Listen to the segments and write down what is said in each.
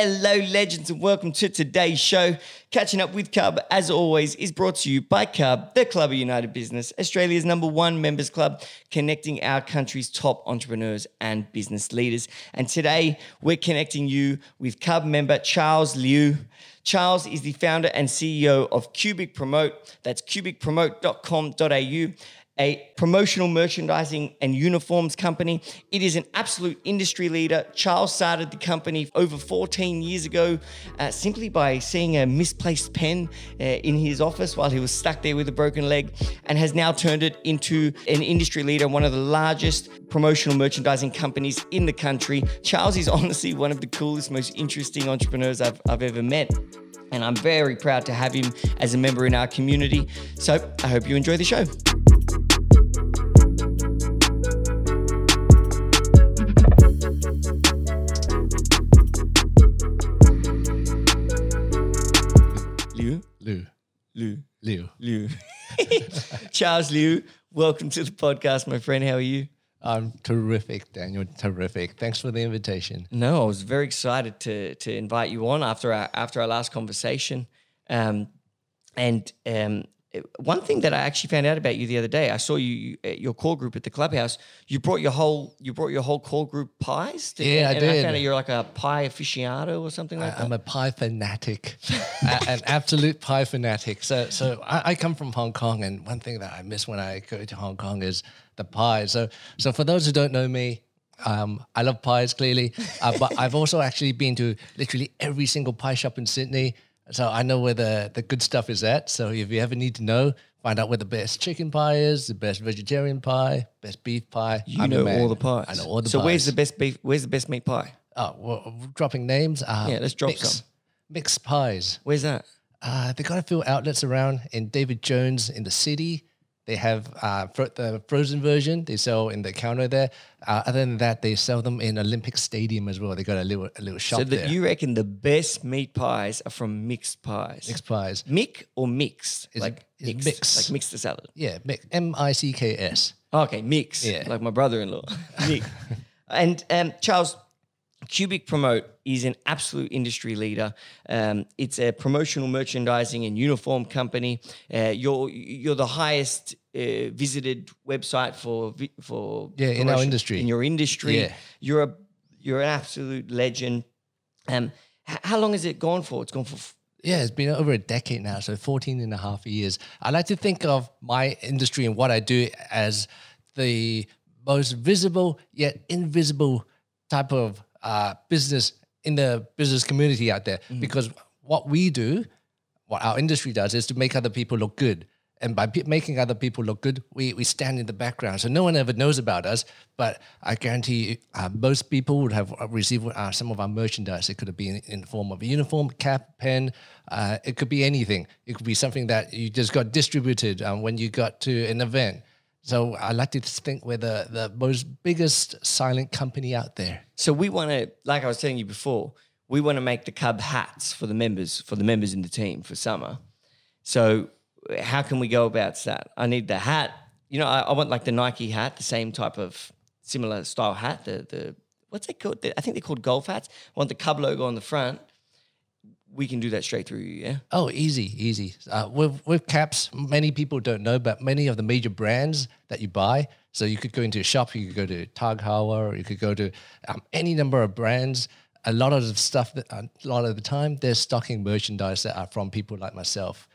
Hello, legends, and welcome to today's show. Catching up with Cub, as always, is brought to you by Cub, the Club of United Business, Australia's number one members club, connecting our country's top entrepreneurs and business leaders. And today, we're connecting you with Cub member Charles Liu. Charles is the founder and CEO of Cubic Promote. That's cubicpromote.com.au a promotional merchandising and uniforms company. It is an absolute industry leader. Charles started the company over 14 years ago uh, simply by seeing a misplaced pen uh, in his office while he was stuck there with a broken leg and has now turned it into an industry leader, one of the largest promotional merchandising companies in the country. Charles is honestly one of the coolest, most interesting entrepreneurs I've, I've ever met. And I'm very proud to have him as a member in our community. So I hope you enjoy the show. Liu, Liu. Liu, Liu. Liu. Charles Liu, welcome to the podcast, my friend. How are you? I'm terrific, Daniel. Terrific. Thanks for the invitation. No, I was very excited to to invite you on after our after our last conversation. Um, and um, one thing that I actually found out about you the other day, I saw you at your core group at the clubhouse. You brought your whole you brought your whole core group pies. Yeah, I and did. I found out you're like a pie aficionado or something like I, that. I'm a pie fanatic, a- an absolute pie fanatic. So, so I, I come from Hong Kong, and one thing that I miss when I go to Hong Kong is the pie. So, so for those who don't know me, um, I love pies clearly, uh, but I've also actually been to literally every single pie shop in Sydney. So I know where the, the good stuff is at. So if you ever need to know, find out where the best chicken pie is, the best vegetarian pie, best beef pie. you I'm know man. all the pies. I know all the so pies. So where's the best beef? Where's the best meat pie? Oh, well, dropping names. Uh, Yeah, let's drop mix, some. Mixed pies. Where's that? Uh, they got a few outlets around in David Jones in the city. They have uh, the frozen version. They sell in the counter there. Uh, other than that, they sell them in Olympic Stadium as well. They got a little a little shop So that you reckon the best meat pies are from mixed pies? Mixed pies. Mick or mixed? Is- like is mixed, mix. like mixed the salad. Yeah, M I C K S. Okay, mix. Yeah. Like my brother-in-law, Mick. and um, Charles, Cubic Promote is an absolute industry leader. Um, it's a promotional merchandising and uniform company. Uh, you're you're the highest uh, visited website for for Yeah, in our industry. In your industry, Yeah. you're a you're an absolute legend. Um, h- how long has it gone for? It's gone for f- Yeah, it's been over a decade now, so 14 and a half years. I like to think of my industry and what I do as the most visible yet invisible type of uh, business in the business community out there. Because what we do, what our industry does, is to make other people look good. And by making other people look good, we, we stand in the background. So no one ever knows about us. But I guarantee you, uh, most people would have received uh, some of our merchandise. It could have been in the form of a uniform, cap, pen. Uh, it could be anything. It could be something that you just got distributed um, when you got to an event. So I like to think we're the, the most biggest silent company out there. So we want to, like I was telling you before, we want to make the Cub hats for the members, for the members in the team for summer. So how can we go about that? I need the hat. You know, I, I want like the Nike hat, the same type of similar style hat. The the what's it called? The- I think they're called golf hats. I want the Cub logo on the front. We can do that straight through you, yeah. Oh, easy, easy. Uh, with with caps, many people don't know, but many of the major brands that you buy. So you could go into a shop, you could go to Tag Heuer, or you could go to um, any number of brands. A lot of the stuff that a lot of the time they're stocking merchandise that are from people like myself.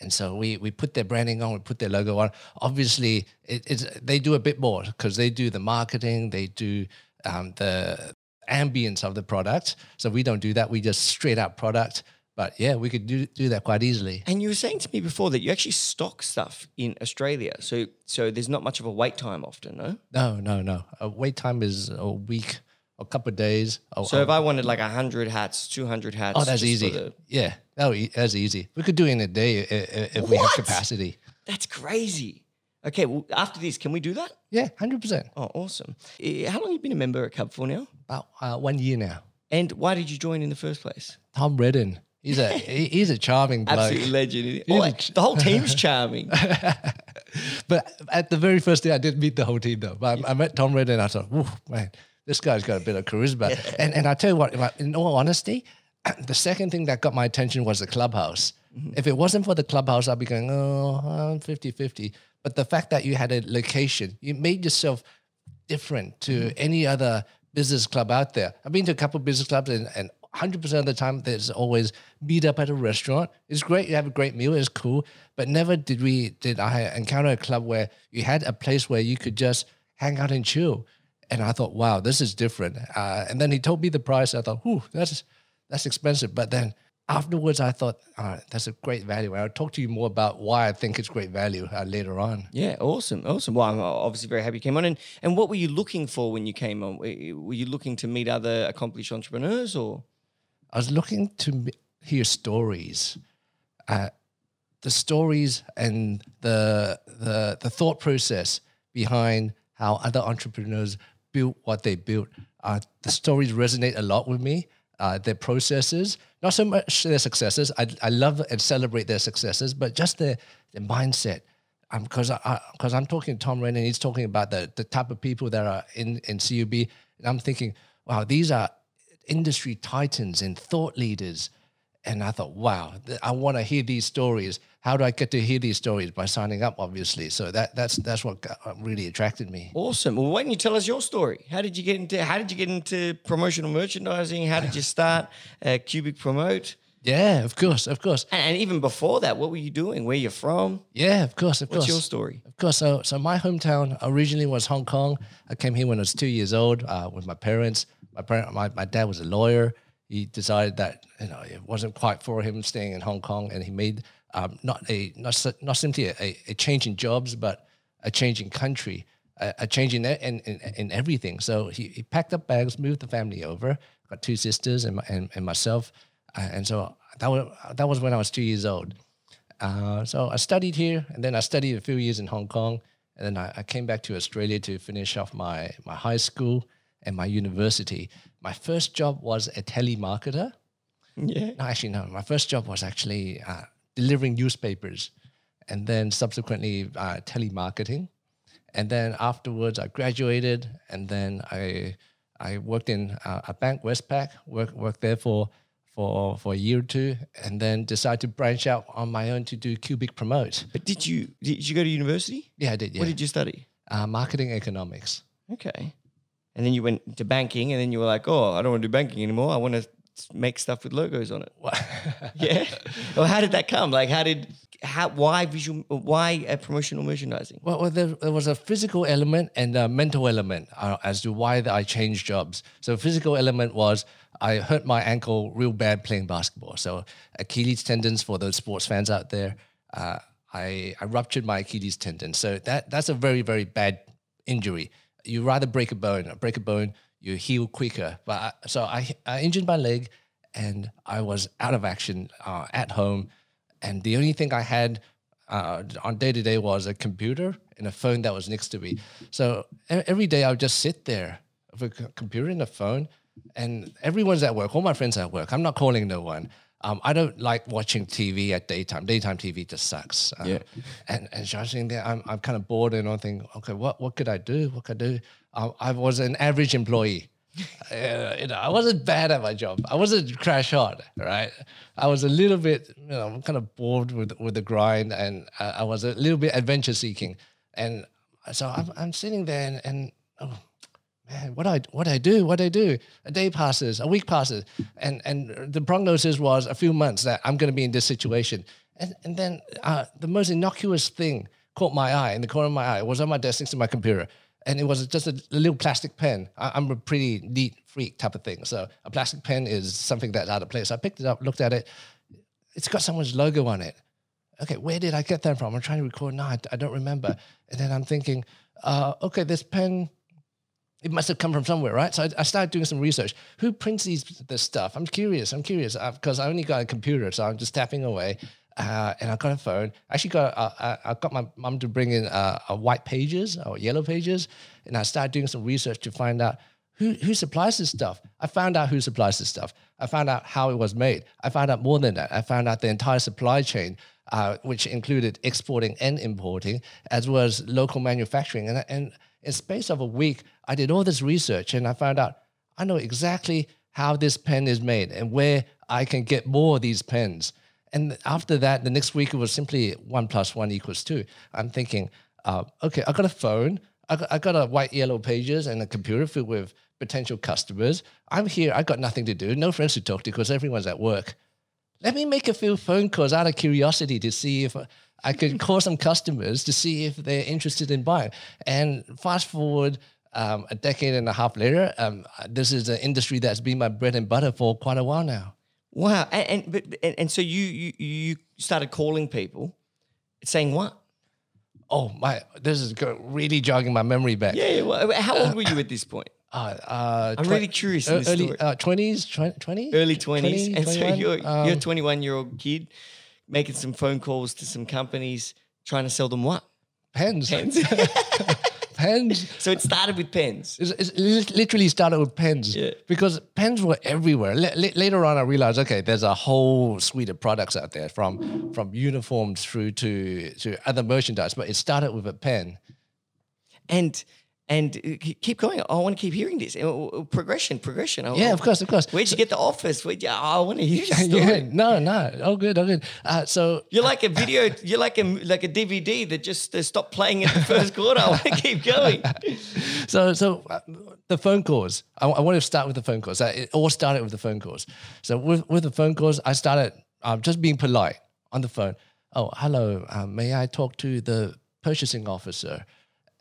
And so we we put their branding on, we put their logo on. Obviously, it, it's they do a bit more because they do the marketing, they do um, the ambience of the product. So we don't do that. We just straight out product. But yeah, we could do do that quite easily. And you were saying to me before that you actually stock stuff in Australia. So so there's not much of a wait time often, no? No, no, no. A wait time is a week, a couple of days. Oh, So if I wanted like 100 hats, 200 hats. oh, that's easy. the- yeah, that that's easy. We could do it in a day i- i- if we have capacity. That's crazy. Okay, well, after this, can we do that? Yeah, hundred percent. Oh, awesome. How long have you been a member at Cub for now? About uh, one year now. And why did you join in the first place? Tom Redden. He's a he's a charming bloke. Absolute legend. Oh, the whole team's charming. But at the very first day, I didn't meet the whole team though. But I, I met Tom Redden. and I thought, "Whoa, man, this guy's got a bit of charisma." and and I tell you what, in all honesty, the second thing that got my attention was the clubhouse. Mm-hmm. If it wasn't for the clubhouse, I'd be going, oh, I'm 50 50. But the fact that you had a location, you made yourself different to mm-hmm. any other business club out there. I've been to a couple of business clubs and, and 100% of the time there's always meet up at a restaurant. It's great. You have a great meal. It's cool. But never did we, did I encounter a club where you had a place where you could just hang out and chill. And I thought, wow, this is different. Uh, and then he told me the price. I thought, whew, that's, that's expensive. But then afterwards, I thought, all right, that's a great value. I'll talk to you more about why I think it's great value uh, later on. Yeah, awesome, awesome. Well, I'm obviously very happy you came on. And and what were you looking for when you came on? Were you looking to meet other accomplished entrepreneurs, or I was looking to hear stories, uh, the stories and the, the the thought process behind how other entrepreneurs built what they built. Uh, the stories resonate a lot with me. Uh, their processes, not so much their successes. I, I love and celebrate their successes, but just their, their mindset. Because I, because I'm talking to Tom Wren and he's talking about the the type of people that are in in CUB, and I'm thinking, wow, these are industry titans and thought leaders. And I thought, wow, I want to hear these stories. How do I get to hear these stories? By signing up, obviously. So that that's that's what got, uh, really attracted me. awesome? Well, why don't you tell us your story? How did you get into How did you get into promotional merchandising? How did you start uh, Cubic Promote? Yeah, of course, of course. And, and even before that, what were you doing? Where you're from? Yeah, of course, of What's course. What's your story? Of course. So, so my hometown originally was Hong Kong. I came here when I was two years old uh, with my parents. My parent, my, my dad was a lawyer. He decided that you know it wasn't quite for him staying in Hong Kong, and he made um, not a not not simply a, a change in jobs, but a change in country, a, a change in, in in in everything. So he, he packed up bags, moved the family over. Got two sisters and and, and myself, uh, and so that was that was when I was two years old. Uh, so I studied here, and then I studied a few years in Hong Kong, and then I, I came back to Australia to finish off my my high school and my university. My first job was a telemarketer. Yeah. No, actually, no. My first job was actually uh, delivering newspapers, and then subsequently uh, telemarketing. And then afterwards, I graduated, and then I I worked in uh, a bank, Westpac. Worked worked there for for for a year or two, and then decided to branch out on my own to do Cubic Promote. But did you did you go to university? Yeah, I did. Yeah, What did you study? uh, marketing economics. Okay. And then you went to banking, and then you were like, "Oh, I don't want to do banking anymore. I want to make stuff with logos on it." Yeah. well, how did that come? Like, how did how why visual why uh, promotional merchandising? Well, well there, there was a physical element and a mental element uh, as to why I changed jobs. So, physical element was I hurt my ankle real bad playing basketball. So, Achilles tendons for those sports fans out there. Uh, I, I ruptured my Achilles tendon. So that that's a very very bad injury. You rather break a bone. Break a bone, you heal quicker. But I, so I, I injured my leg, and I was out of action uh, at home, and the only thing I had uh, on day to day was a computer and a phone that was next to me. So every day I would just sit there with a computer and a phone, and everyone's at work. All my friends are at work. I'm not calling no one. Um, I don't like watching TV at daytime. Daytime TV just sucks. Um, Yeah. And and so I was sitting there, I'm, I'm kind of bored and I'm thinking, okay, what what could I do? What could I do? Um, I was an average employee. Uh, you know, I wasn't bad at my job. I wasn't crash hard, right? I was a little bit, you know, I'm kind of bored with with the grind, and I, I was a little bit adventure seeking, and so I'm, I'm sitting there, and, and oh, man, what I what I do, what do I do. A day passes, a week passes, and and the prognosis was a few months that I'm going to be in this situation, and and then uh, the most innocuous thing caught my eye in the corner of my eye. It was on my desk next to my computer, and it was just a, little plastic pen. I, I'm a pretty neat freak type of thing, so a plastic pen is something that's out of place. I picked it up, looked at it. It's got someone's logo on it okay, where did I get that from? I'm trying to record. No, I, I don't remember. And then I'm thinking, uh, okay, this pen, it must have come from somewhere, right? So I, I started doing some research. Who prints these this stuff? I'm curious. I'm curious because I only got a computer, so I'm just tapping away. Uh, and I got a phone. Actually got uh, I, I got my mom to bring in uh, a white pages or yellow pages, and I started doing some research to find out who who supplies this stuff. I found out who supplies this stuff. I found out how it was made. I found out more than that. I found out the entire supply chain, uh, which included exporting and importing, as well as local manufacturing. And and in space of a week, I did all this research, and I found out I know exactly how this pen is made and where I can get more of these pens. And after that, the next week it was simply one plus one equals two. I'm thinking, uh, okay, I got a phone, I got, I got a white yellow pages and a computer filled with potential customers. I'm here, I got nothing to do, no friends to talk to because everyone's at work. Let me make a few phone calls out of curiosity to see if I could call some customers to see if they're interested in buying. And fast forward um, a decade and a half later, um, this is an industry that's been my bread and butter for quite a while now. Wow. And and, but, and, and so you, you you started calling people, saying what? Oh my! This is really jogging my memory back. Yeah. well, how old were you at this point? Uh, uh, I'm really curious early uh, 20s, 20? Early twenties, 20, and so you're you're Um, a 21 year old kid making some phone calls to some companies trying to sell them what pens. pens. pens. so it started with pens. It's, it's literally started with pens Yeah. because pens were everywhere. La- later on, I realized okay, there's a whole suite of products out there from from uniforms through to to other merchandise, but it started with a pen. And and uh, keep going. I want to keep hearing this Uh, uh, progression, progression. I- Yeah, of course, of course. Where'd you get the office? Where'd you, I want to hear the story. yeah, no, no, all good, all good. Uh, so You're like a video. You're like a like a DVD that just uh, stopped playing at the first quarter. I want to keep going. so so uh, the phone calls. I, I want to start with the phone calls. It all started with the phone calls. So with with the phone calls, I started um, just being polite on the phone. Oh, hello. Um, may I talk to the purchasing officer?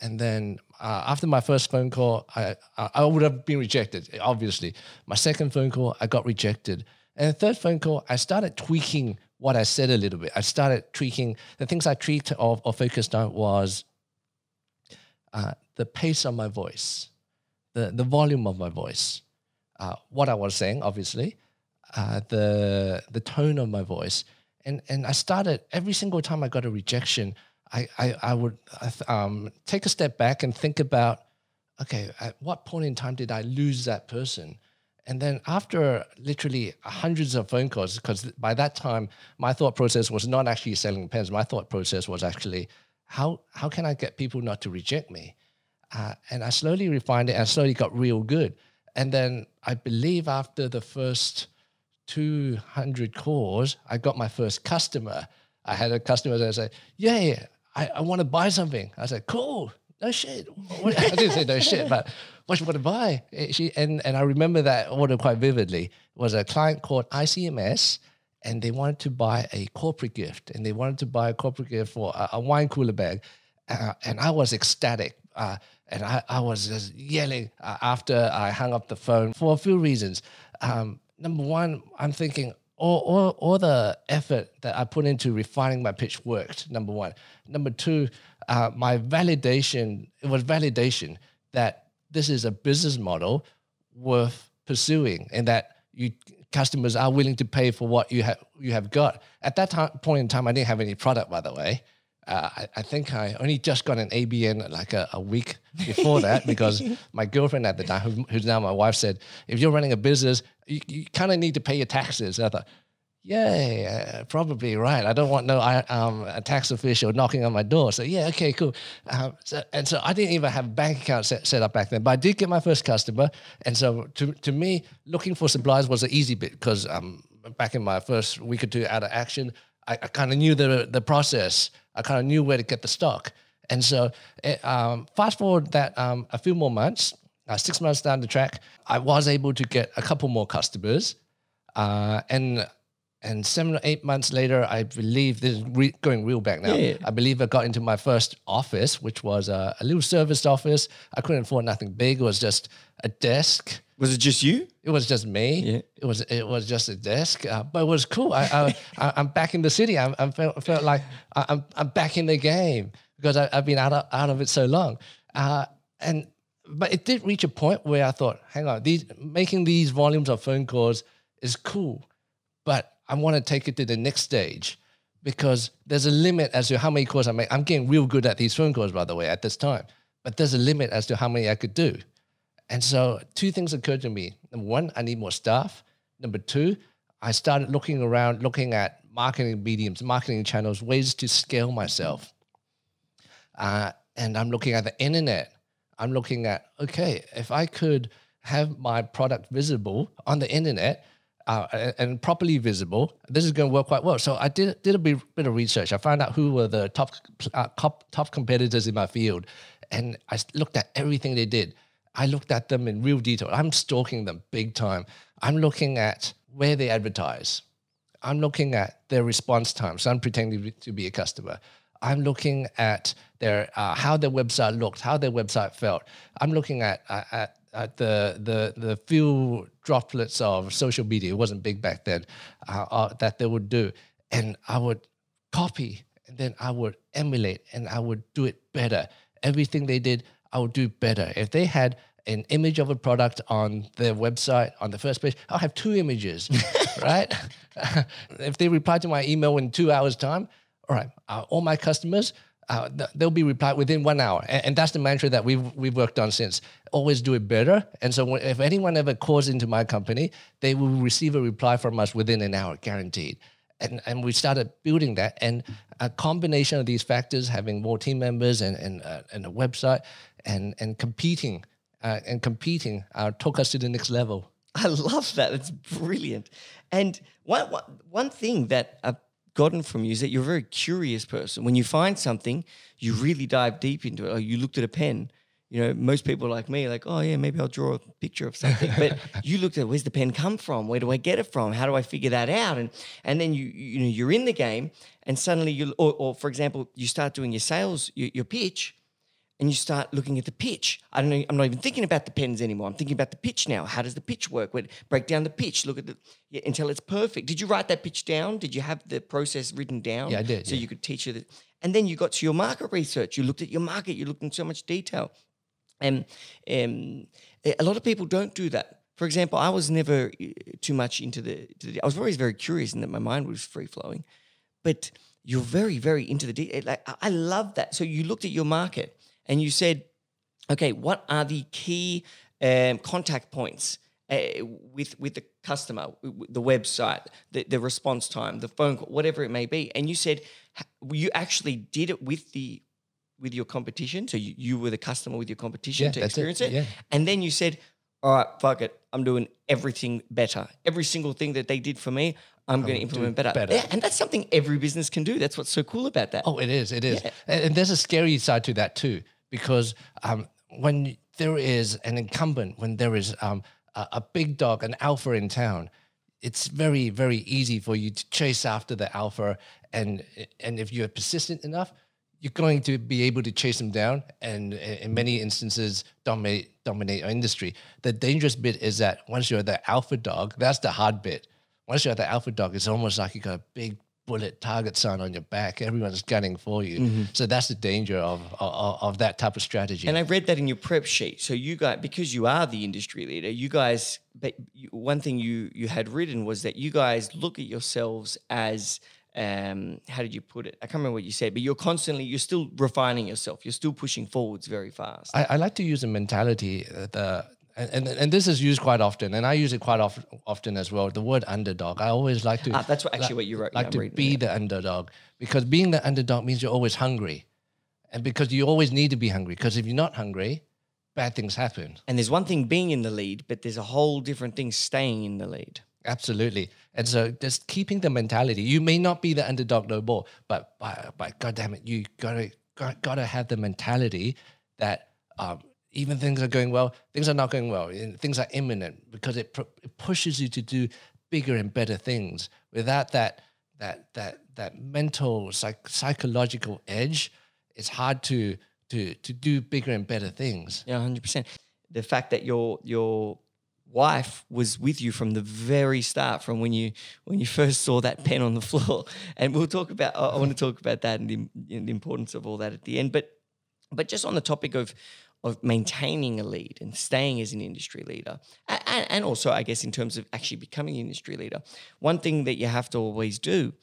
And then uh, after my first phone call, I, I would have been rejected. Obviously, my second phone call, I got rejected. And the third phone call, I started tweaking what I said a little bit. I started tweaking the things I tweaked or, or focused on was uh, the pace of my voice, the, the volume of my voice, uh, what I was saying, obviously, uh, the the tone of my voice, and and I started every single time I got a rejection, I I, I would um, take a step back and think about, okay, at what point in time did I lose that person? And then after literally hundreds of phone calls, because by that time my thought process was not actually selling pens. My thought process was actually how how can I get people not to reject me? Uh, and I slowly refined it and slowly got real good. And then I believe after the first 200 calls, I got my first customer. I had a customer that said, Yeah, I, I want to buy something. I said, Cool, no shit. What- I didn't say no shit, but what you want to buy? She, and, and I remember that order quite vividly. It was a client called ICMS and they wanted to buy a corporate gift and they wanted to buy a corporate gift for a, a wine cooler bag. Uh, and I was ecstatic. Uh, and I, I was just yelling uh, after I hung up the phone for a few reasons. Um, number one, I'm thinking all, all, all the effort that I put into refining my pitch worked, number one. Number two, uh, my validation, it was validation that this is a business model worth pursuing and that you customers are willing to pay for what you have you have got. At that time, point in time, I didn't have any product, by the way. Uh, I, I think I only just got an ABN like a, a week before that because my girlfriend at the time, who, who's now my wife, said, if you're running a business, you, you kind of need to pay your taxes. I thought, yeah, uh, probably right. I don't want no I- um, a tax official knocking on my door. So yeah, okay, cool. Um, so, and so I didn't even have a bank account set, set up back then, but I did get my first customer. And so to, to me, looking for supplies was an easy bit because um, back in my first week or two out of action, I, I kind of knew the the process. I kind of knew where to get the stock. And so it, um, fast forward that um, a few more months, uh, six months down the track, I was able to get a couple more customers. Uh, and and seven or eight months later, I believe this is re- going real back now. Yeah. I believe I got into my first office, which was a, a little serviced office. I couldn't afford nothing big. It was just a desk. Was it just you? It was just me. Yeah. It was it was just a desk, uh, but it was cool. I, I, I'm back in the city. I, I felt felt like I, I'm I'm back in the game because I, I've been out of out of it so long. Uh, and but it did reach a point where I thought, hang on, these making these volumes of phone calls is cool, but I want to take it to the next stage because there's a limit as to how many calls I make. I'm getting real good at these phone calls, by the way, at this time. But there's a limit as to how many I could do. And so two things occurred to me. Number one, I need more staff. Number two, I started looking around, looking at marketing mediums, marketing channels, ways to scale myself. Uh, and I'm looking at the internet. I'm looking at, okay, if I could have my product visible on the internet, uh, and- properly visible, this is going to work quite well. So I did did a bit, bit of research. I found out who were the top uh, top, top competitors in my field, and I looked at everything they did. I looked at them in real detail. I'm stalking them big time. I'm looking at where they advertise. I'm looking at their response time. So I'm pretending to be- to be a customer. I'm looking at their uh, how their website looked, how their website felt. I'm looking at uh, at, at the the the few droplets of social media. It wasn't big back then uh, uh, that they would do, and I would copy, and then I would emulate, and I would do it better. Everything they did, I would do better. If they had an image of a product on their website on the first page, I'll have two images, right? if they reply to my email in two hours' time, all right, uh, all my customers, uh, th- they'll be replied within one hour, and, and that's the mantra that we've we've worked on since. Always do it better, and so if anyone ever calls into my company, they will receive a reply from us within an hour, guaranteed. And, and we started building that, and a combination of these factors, having more team members and and, uh, and a website, and and competing, uh, and competing, uh, took us to the next level. I love that. It's brilliant. And one, one, one thing that I've gotten from you is that you're a very curious person. When you find something, you really dive deep into it. Like you looked at a pen. You know, most people like me, like, oh yeah, maybe I'll draw a picture of something. But you looked at where's the pen come from? Where do I get it from? How do I figure that out? And and then you you know you're in the game, and suddenly you or, or for example, you start doing your sales, your, your pitch, and you start looking at the pitch. I don't know. I'm not even thinking about the pens anymore. I'm thinking about the pitch now. How does the pitch work? Wait, break down the pitch. Look at the yeah, until it's perfect. Did you write that pitch down? Did you have the process written down? Yeah, I did, So yeah. you could teach it. And then you got to your market research. You looked at your market. You looked in so much detail. And um, a lot of people don't do that. For example, I was never uh, too much into the, the. I was always very curious, and that my mind was free flowing but you're very, very into the detail. Like I- I love that. So you looked at your market and you said, okay, what are the key um, contact points uh, with with the customer, the website, the, the response time, the phone call, whatever it may be? And you said you actually did it with the with your competition. So you, you were the customer with your competition Yeah, to that's it, experience it. yeah. And then you said, all right, fuck it. I'm doing everything better. Every single thing that they did for me, I'm going to implement better. better. Yeah, and that's something every business can do. That's what's so cool about that. Oh, it is. It is. Yeah. And, and there's a scary side to that too, because um, when there is an incumbent, when there is um, a, a big dog, an alpha in town, it's very, very easy for you to chase after the alpha. And and if you're persistent enough, you're going to be able to chase them down and in many instances dominate dominate our industry. The dangerous bit is that once you're the alpha dog, that's the hard bit. Once you're the alpha dog, it's almost like you got a big bullet target sign on your back. Everyone's gunning for you. Mm-hmm. So that's the danger of, of of that type of strategy. And I read that in your prep sheet. So you guys, because you are the industry leader, you guys. But one thing you you had written was that you guys look at yourselves as. Um, how did you put it? I can't remember what you said, but you're constantly, you're still refining yourself. You're still pushing forwards very fast. I, I like to use a mentality uh, the and, and and this is used quite often, and I use it quite often often as well. The word underdog. I always like to. Ah, that's what, actually what you wrote. like Yeah, to reading be it. the underdog because being the underdog means you're always hungry, and because you always need to be hungry. Because if you're not hungry, bad things happen. And there's one thing being in the lead, but there's a whole different thing staying in the lead. Absolutely. And so just keeping the mentality. You may not be the underdog no more, but by, God damn it, you gotta got, gotta have the mentality that um, even things are going well, things are not going well, things are imminent because it, it pushes you to do bigger and better things. Without that that that that mental psych- psychological edge, it's hard to to to do bigger and better things. Yeah, hundred percent. The fact that your your wife was with you from the very start, from when you when you first saw that pen on the floor, and we'll talk about. I want to talk about that and the, and the importance of all that at the end. But but just on the topic of of maintaining a lead and staying as an industry leader, and, and also I guess in terms of actually becoming an industry leader, one thing that you have to always do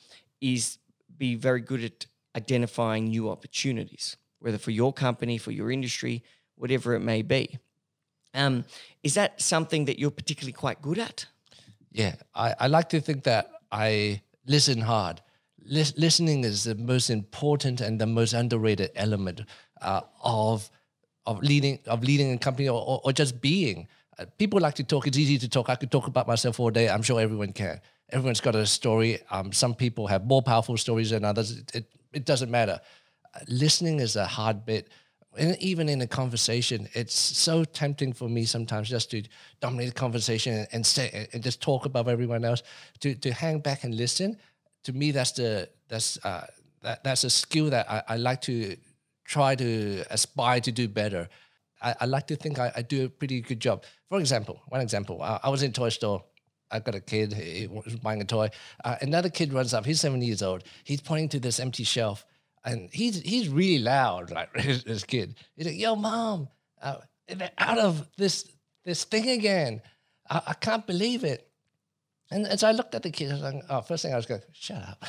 is be very good at identifying new opportunities, whether for your company, for your industry, whatever it may be. Um, is that something that you're particularly quite good at? Yeah, I, I like to think that I listen hard. Lis- listening is the most important and the most underrated element uh, of of leading of leading a company or, or, or just being. Uh, people like to talk. It's easy to talk. I could talk about myself all day. I'm sure everyone can. Everyone's got a story. Um, some people have more powerful stories than others. It, it, it doesn't matter. Uh, listening is a hard bit. And even in a conversation, it's so tempting for me sometimes just to dominate the conversation and, stay and just talk above everyone else. To to hang back and listen. To me, that's the that's uh, that, that's a skill that I, I like to try to aspire to do better. I, I like to think I, I, do a pretty good job. For example, one example, I, I was in toy store. I got a kid he was buying a toy. Uh, another kid runs up. He's seven years old. He's pointing to this empty shelf, and he's he's really loud. Like this kid, he's like, "Yo, mom, uh, out of this this thing again! I, I can't believe it." And, and, so I looked at the kid. I was like, "Oh, first thing I was going, shut up."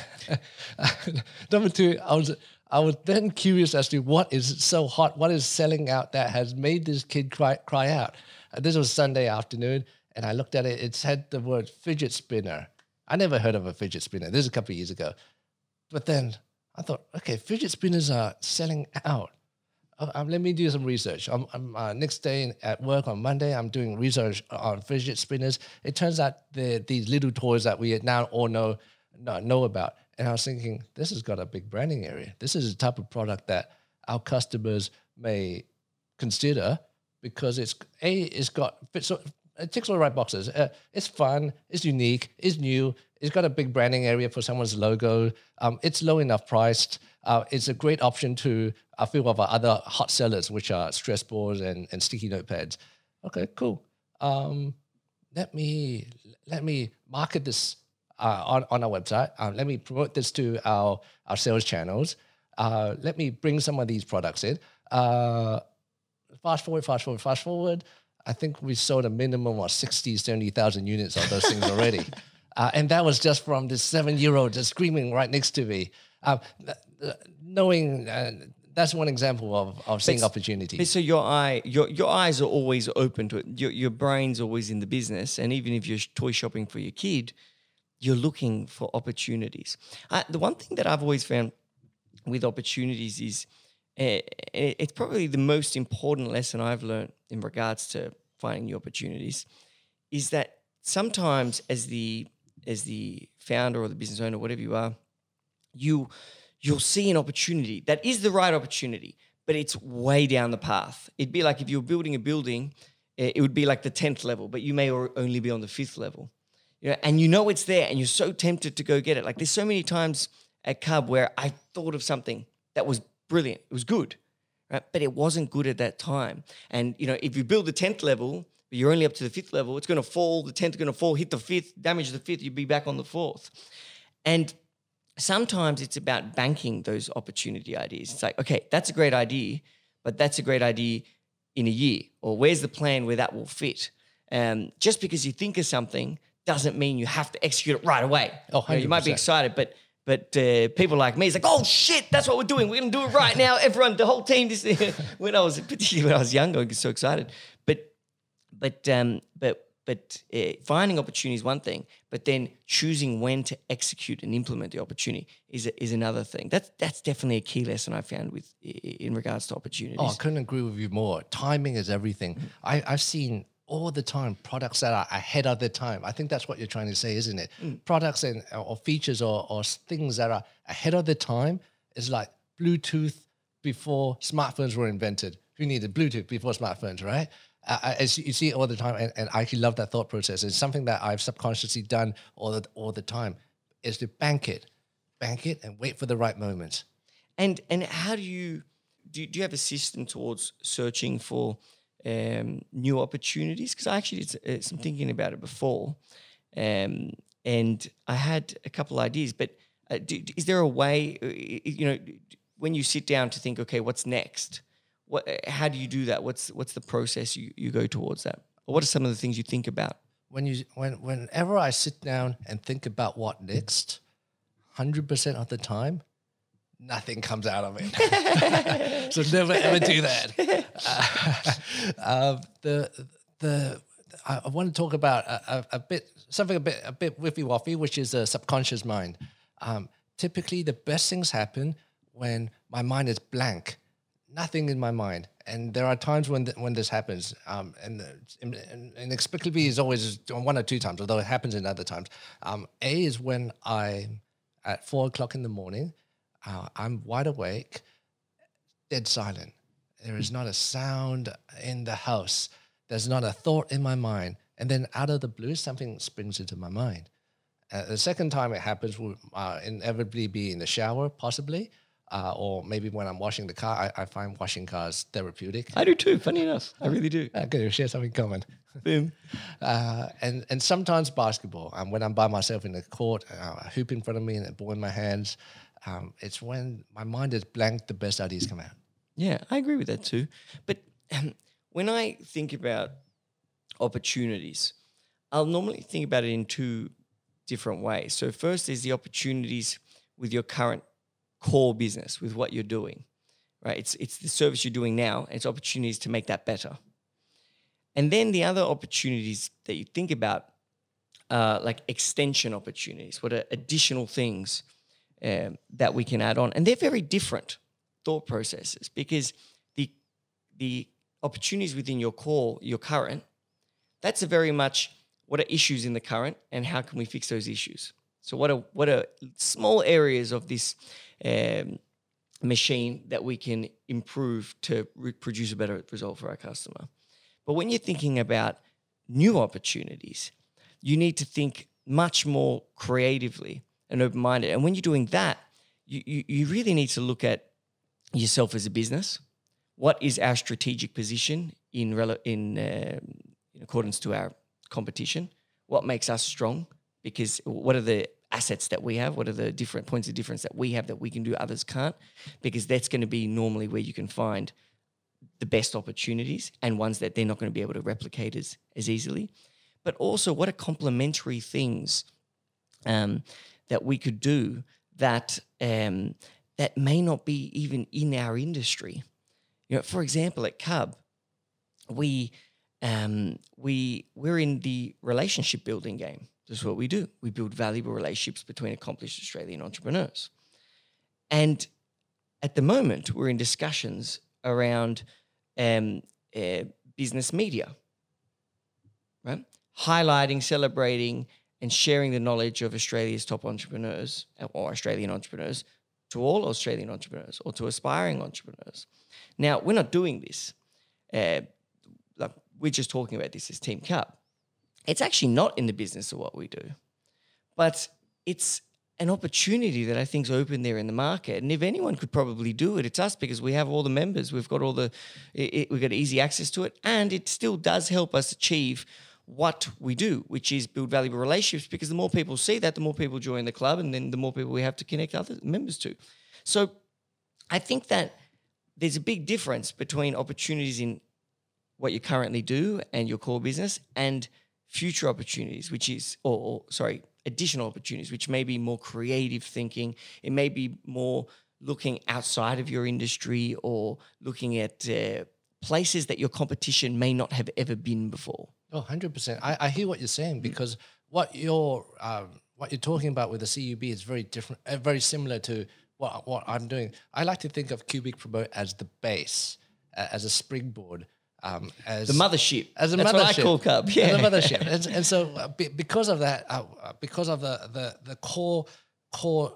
Number two, I was I was then curious as to what is so hot, what is selling out that has made this kid cry, cry out. Uh, this was Sunday afternoon, and I looked at it. It said the word fidget spinner. I never heard of a fidget spinner. This is a couple of years ago. But then I thought, okay, fidget spinners are selling out. Uh, um, let me do some research. I'm, I'm uh, next day at work on Monday. I'm doing research on fidget spinners. It turns out they're these little toys that we now all know know about. And I was thinking, this has got a big branding area. This is a type of product that our customers may consider because it's a it's got so it ticks all the right boxes. Uh, it's fun, it's unique, it's new. It's got a big branding area for someone's logo. Um, it's low enough priced. Uh, it's a great option to a few of our other hot sellers, which are stress balls and, and sticky notepads. Okay, cool. Um, let me let me market this uh, on, on our website. Uh, let me promote this to our, our sales channels. Uh, let me bring some of these products in. Uh, fast forward, fast forward, fast forward. I think we sold a minimum of 60, 70,000 units of those things already. Uh, and that was just from this seven year old just screaming right next to me. Uh, knowing that's one example of, of seeing opportunities. So your eye, your your eyes are always open to it. Your your brain's always in the business, and even if you're toy shopping for your kid, you're looking for opportunities. Uh, the one thing that I've always found with opportunities is uh, it's probably the most important lesson I've learned in regards to finding new opportunities is that sometimes as the as the founder or the business owner, whatever you are, you you'll see an opportunity that is the right opportunity, but it's way down the path. It'd be like if you were building a building, eh, it would be like the tenth level, but you may only be on the fifth level you know, and you know it's there and you're so tempted to go get it. Like there's so many times at Cub where I thought of something that was brilliant. It was good, right? But it wasn't good at that time. And, you know, if you build the 10th level, but you're only up to the fifth level, it's going to fall, the 10th is going to fall, hit the fifth, damage the fifth, You'd be back on the fourth. And sometimes it's about banking those opportunity ideas. It's like, okay, that's a great idea, but that's a great idea in a year. Or where's the plan where that will fit? Um, just because you think of something doesn't mean you have to execute it right away. Oh, you, know, you might be excited, but but uh, people like me, it's like, oh shit, that's what we're doing. We're gonna do it right now. Everyone, the whole team. This when I was particularly when I was younger, I was so excited. But um, but but uh, finding opportunity is one thing, but then choosing when to execute and implement the opportunity is is another thing. That's that's definitely a key lesson I found with in regards to opportunities. Oh, I couldn't agree with you more. Timing is everything. Mm-hmm. I, I've seen all the time products that are ahead of the time. I think that's what you're trying to say, isn't it? Mm. Products and or features or, or things that are ahead of the time is like Bluetooth before smartphones were invented. Who needed Bluetooth before smartphones, right? Uh, as you see all the time, and, and I actually love that thought process. It's something that I've subconsciously done all the all the time. Is to bank it, bank it, and wait for the right moment. And and how do you do? Do you have a system towards searching for? um, new opportunities because I actually did uh, some thinking about it before, um, and I had a couple ideas. But uh, do, is there a way, uh, you know, when you sit down to think, okay, what's next? What, how do you do that? What's what's the process you, you go towards that? Or what are some of the things you think about? When you when whenever I sit down and think about what next, hundred percent of the time, nothing comes out of it. so never ever do that. Uh, the the I, want to talk about a, a, a, bit something a bit a bit whiffy waffy, which is a subconscious mind. Um, typically, the best things happen when my mind is blank. Nothing in my mind. And there are times when th- when this happens, um, and, and, inexplicably is always one or two times, although it happens in other times. Um, a is when I'm at four o'clock in the morning, uh, I'm wide awake, dead silent. There is not a sound in the house. There's not a thought in my mind. And then out of the blue, something springs into my mind. Uh, the second time it happens will uh, inevitably be in the shower, possibly, uh, or maybe when I'm washing the car. I, I, find washing cars therapeutic. I do too. Funny enough, I really do. Uh, good, we share something common. Boom. Uh, and and sometimes basketball. Um, when I'm by myself in the court, uh, a hoop in front of me and a ball in my hands, um, it's when my mind is blank. The best ideas come out. Yeah, I agree with that too. But um, when I think about opportunities, I'll normally think about it in two different ways. So first is the opportunities with your current core business, with what you're doing. Right? It's it's the service you're doing now, and it's opportunities to make that better. And then the other opportunities that you think about uh, like extension opportunities, what are additional things um, that we can add on. And they're very different thought processes because the the opportunities within your core, your current, that's a very much what are issues in the current and how can we fix those issues. So what are what are small areas of this um, machine that we can improve to re- produce a better result for our customer. But when you're thinking about new opportunities, you need to think much more creatively and open minded. And when you're doing that, you, you, you really need to look at yourself as a business. What is our strategic position in, rel- in, uh, in accordance to our competition? What makes us strong? Because what are the assets that we have? What are the different points of difference that we have that we can do others can't? Because that's going to be normally where you can find the best opportunities and ones that they're not going to be able to replicate as, as easily. But also, what are complementary things um, that we could do that um, that may not be even in our industry? You know, for example, at Cub, we um, we we're in the relationship building game. That's what we do. We build valuable relationships between accomplished Australian entrepreneurs. And at the moment, we're in discussions around um, uh, business media, right? Highlighting, celebrating, and sharing the knowledge of Australia's top entrepreneurs or Australian entrepreneurs to all Australian entrepreneurs or to aspiring entrepreneurs. Now, we're not doing this. Uh, like we're just talking about this as Team Cub it's actually not in the business of what we do, but it's an opportunity that I think is open there in the market. And if anyone could probably do it, it's us because we have all the members. We've got all the, it, it, we've got easy access to it. And it still does help us achieve what we do, which is build valuable relationships because the more people see that, the more people join the club and then the more people we have to connect other members to. So I think that there's a big difference between opportunities in what you currently do and your core business and – future opportunities, which is, or, or, sorry, additional opportunities, which may be more creative thinking. It may be more looking outside of your industry or looking at uh, places that your competition may not have ever been before. Oh, 100%. I, I hear what you're saying because what you're, um, what you're talking about with the CUB is very different, uh, very similar to what, what I'm doing. I like to think of Cubic Promote as the base, uh, as a springboard um, as the mothership. As a That's mothership. what I call Cub. Yeah, as a mothership. and, and so uh, be, because of that, uh, uh, because of the, the the core core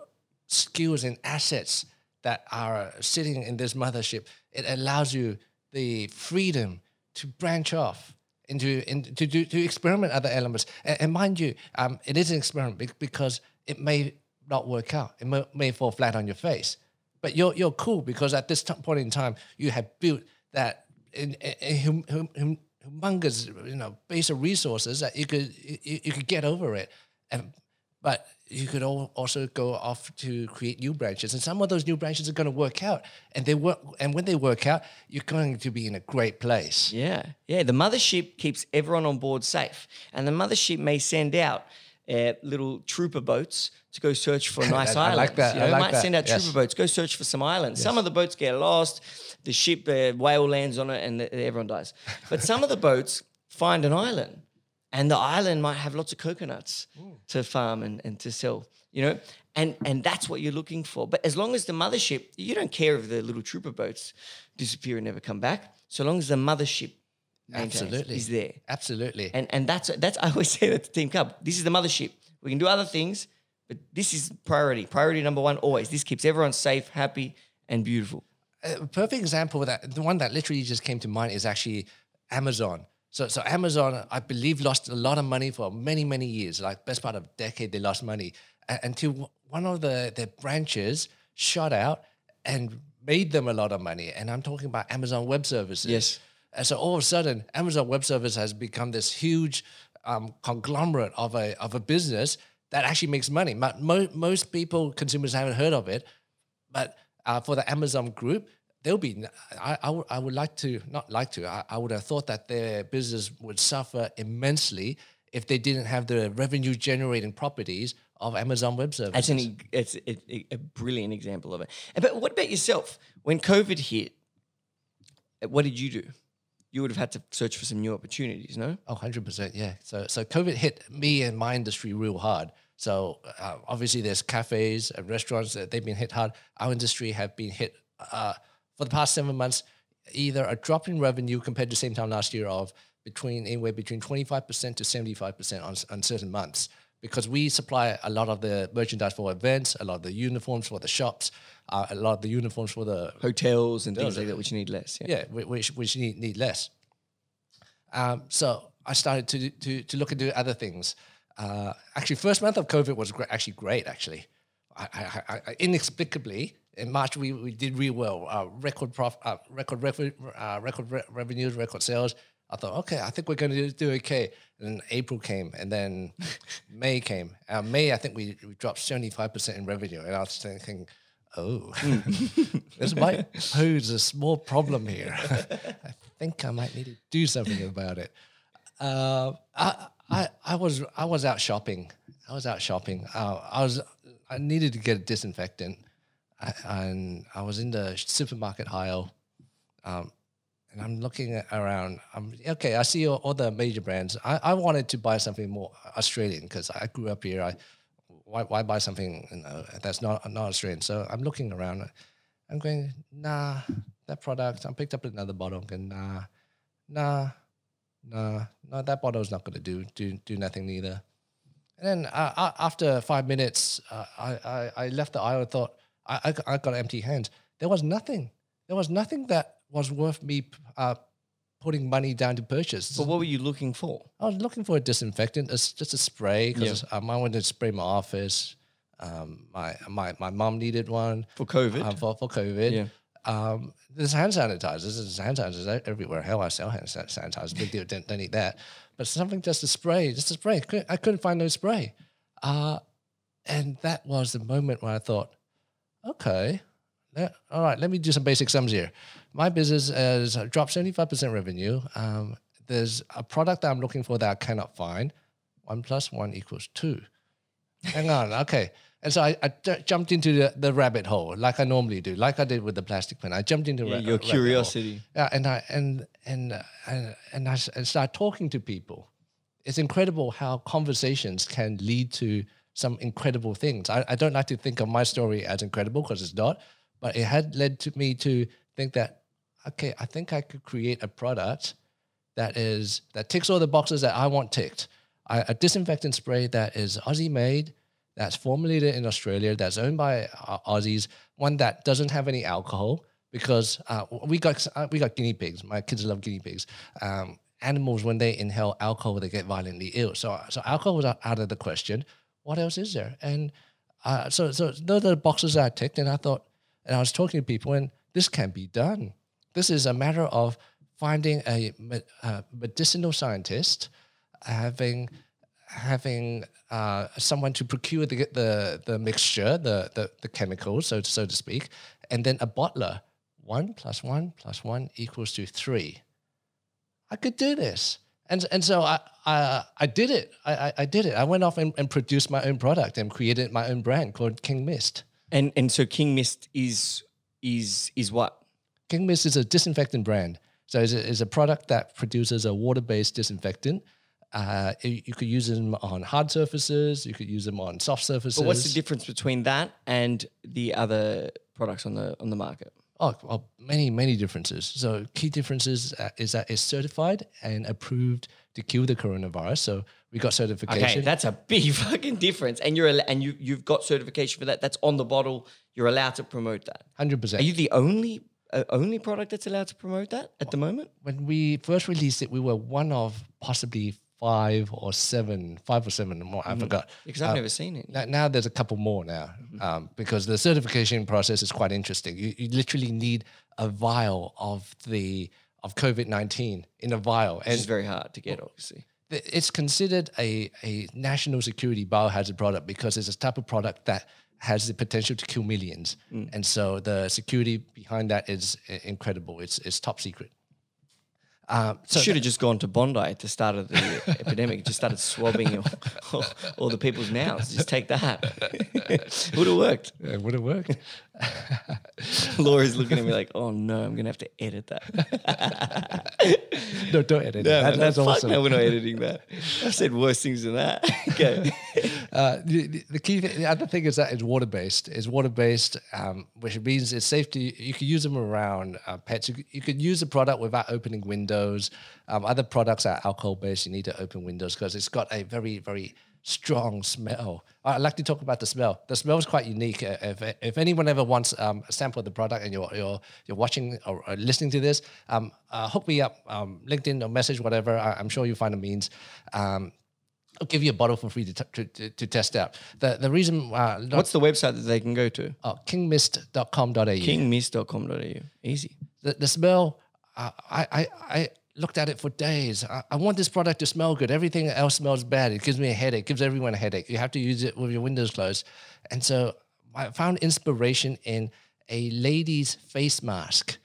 skills and assets that are sitting in this mothership, it allows you the freedom to branch off into in, to do to experiment other elements. And, and mind you, um, it is an experiment because it may not work out. It may, may fall flat on your face. But you're you're cool because at this t- point in time, you have built that hum, hum, hum, humongous you know base of resources that you could you, you could get over it. And but you could also go off to create new branches. And some of those new branches are going to work out. And they work and when they work out you're going to be in a great place. Yeah. Yeah the mothership keeps everyone on board safe. And the mothership may send out uh, little trooper boats to go search for nice I, islands. I like that. You know, I like might that. send out yes. trooper boats, go search for some islands. Yes. Some of the boats get lost, the ship, uh, whale lands on it, and the, everyone dies. But some of the boats find an island and the island might have lots of coconuts to farm and, and to sell. You know, and and that's what you're looking for. But as long as the mothership, you don't care if the little trooper boats disappear and never come back. So long as the mothership Absolutely. is there. Absolutely. And and that's that's I always say that to Team Cub. This is the mothership. We can do other things, but this is priority. Priority number one always. This keeps everyone safe, happy, and beautiful. a perfect example of that, the one that literally just came to mind is actually Amazon. So, so Amazon, I believe, lost a lot of money for many, many years. Like best part of a decade, they lost money until one of the their branches shot out and made them a lot of money. And I'm talking about Amazon Web Services. Yes. And so all of a sudden, Amazon Web Service has become this huge um, conglomerate of a of a business that actually makes money. Mo- mo- most people, consumers, haven't heard of it, but uh, for the Amazon group, they'll be. I, I, would, like to not like to. I, I would have thought that their business would suffer immensely if they didn't have the revenue generating properties of Amazon Web Services. That's an it's a, a- brilliant example of it. But what about yourself? When COVID hit, what did you do? You would have had to search for some new opportunities, no? Oh, 100%. Yeah. So, so COVID hit me and my industry real hard. So, uh, obviously, there's cafes and restaurants that they've been hit hard. Our industry have been hit uh, for the past seven months, either a drop in revenue compared to the same time last year of between anywhere between 25% to 75% on, on certain months. Because we supply a lot of the merchandise for events, a lot of the uniforms for the shops, uh, a lot of the uniforms for the Hotels and things like that, which you need less. Yeah. yeah, which which need need less. Um, so I started to to to look into other things. Uh, actually, first month of COVID was gre- actually great. Actually, I, I, I, inexplicably in March we, we did real well. Uh, record prof, uh, record revenue, uh, record re- revenues, record sales. I thought, okay, I think we're going to do okay. And then April came, and then May came. Uh, May, I think we, we dropped seventy five percent in revenue, and I was thinking, oh, this might pose a small problem here. I think I might need to do something about it. Uh, I, I, I was I was out shopping. I was out shopping. Uh, I was I needed to get a disinfectant, I, and I was in the supermarket aisle, um, and I'm looking around. I'm okay. I see all, the major brands. I, I wanted to buy something more Australian because I grew up here. I why, why buy something you know, that's not not Australian? So I'm looking around. I'm going, nah, that product. I picked up another bottle. I'm going, nah, nah, nah, no, that bottle's not going to do do do nothing neither. And then uh, uh, after five minutes, uh, I, I I left the aisle and thought I I got empty hands. There was nothing. There was nothing that was worth me uh, putting money down to purchase. But what were you looking for? I was looking for a disinfectant, a s just a spray, because um, I wanted to spray my office. Um, my my my mom needed one For COVID? uh, for for COVID. Yeah. Um, there's hand sanitizers. There's hand sanitizers everywhere. Hell, I sell hand sanitizers. Big deal. Don't, don't need that. But something just to spray, just a spray. Couldn't- I couldn't find no spray. Uh, and that was the moment where I thought, okay, let- all right, let me do some basic sums here. My business has dropped 75% revenue. Um, there's a product that I'm looking for that I cannot find. One plus one equals two. Hang on, okay. And so I, I jumped into the, the rabbit hole like I normally do, like I did with the plastic pen. I jumped into Yeah, ra- your rabbit hole. Your curiosity. Yeah, and I and and and, and I, and start talking to people. It's incredible how conversations can lead to some incredible things. I, I don't like to think of my story as incredible because it's not, but it had led to me to think that okay, I think I could create a product that is that ticks all the boxes that I want ticked. I, a disinfectant spray that is Aussie made, that's formulated in Australia, that's owned by uh, Aussies, one that doesn't have any alcohol because uh, we got uh, we got guinea pigs. My kids love guinea pigs. Um, animals when they inhale alcohol, they get violently ill. So so alcohol was out of the question. What else is there? And uh, so so those are the boxes I ticked, and I thought, and I was talking to people, and this can be done. This is a matter of finding a, me- uh medicinal scientist, having having uh, someone to procure the the the mixture, the the, the chemicals, so so to speak, and then a bottler. One plus one plus one equals to three. I could do this. And, and so I, I, I did it. I, I, I did it. I went off and, and produced my own product and created my own brand called King Mist. And and so King Mist is is is what? King Mist is a disinfectant brand. So it's a, it's a product that produces a water-based disinfectant Uh, you, could use them on hard surfaces. You could use them on soft surfaces. But what's the difference between that and the other products on the on the market? Oh, well, many, many differences. So key differences uh, is that it's certified and approved to kill the coronavirus. So we got certification. Okay, that's a big fucking difference. And you're and you you've got certification for that. That's on the bottle. You're allowed to promote that. Hundred percent. Are you the only uh, only product that's allowed to promote that at the moment? When we first released it, we were one of possibly five or seven, five or seven more. I forgot. Because I've never seen it. Now, now there's a couple more now um, because the certification process is quite interesting. You, you literally need a vial of the of COVID nineteen in a vial, and It's very hard to get, obviously. It's considered a, a national security biohazard product because it's a type of product that has the potential to kill millions. And so the security behind that is incredible. It's, it's top secret. Um, so Should have just gone to Bondi at the start of the epidemic. Just started swabbing all, all, all the people's mouths. Just take that. Would have worked. it would have worked. Laura's looking at me like, "Oh no, I'm gonna have to edit that." no, don't edit it. Yeah, That- man, that's fuck awesome. No, we're not editing that. I've said worse things than that. okay. Uh, the, the- key, thing, the other thing is that it's water based. It's water based, um, which means it's safe to. You can use them around uh, pets. You, you could use the product without opening windows. Um, other products are alcohol based. You need to open windows because it's got a very very strong smell. I like to talk about the smell. The smell is quite unique. Uh, If, if anyone ever wants um, a sample of the product and you're you're, you're watching or, or listening to this, um, uh, hook me up, um, LinkedIn or message, whatever. I, I'm sure you'll find a means. Um, I'll give you a bottle for free to, t- to, to, to test out. The the reason uh, not, What's the website that they can go to? oh, kingmist.com.au. Kingmist.com.au. Easy. The, the smell, uh, I, I, I looked at it for days. I, I want this product to smell good. Everything else smells bad. It gives me a headache, gives everyone a headache. You have to use it with your windows closed. And so I found inspiration in a lady's face mask.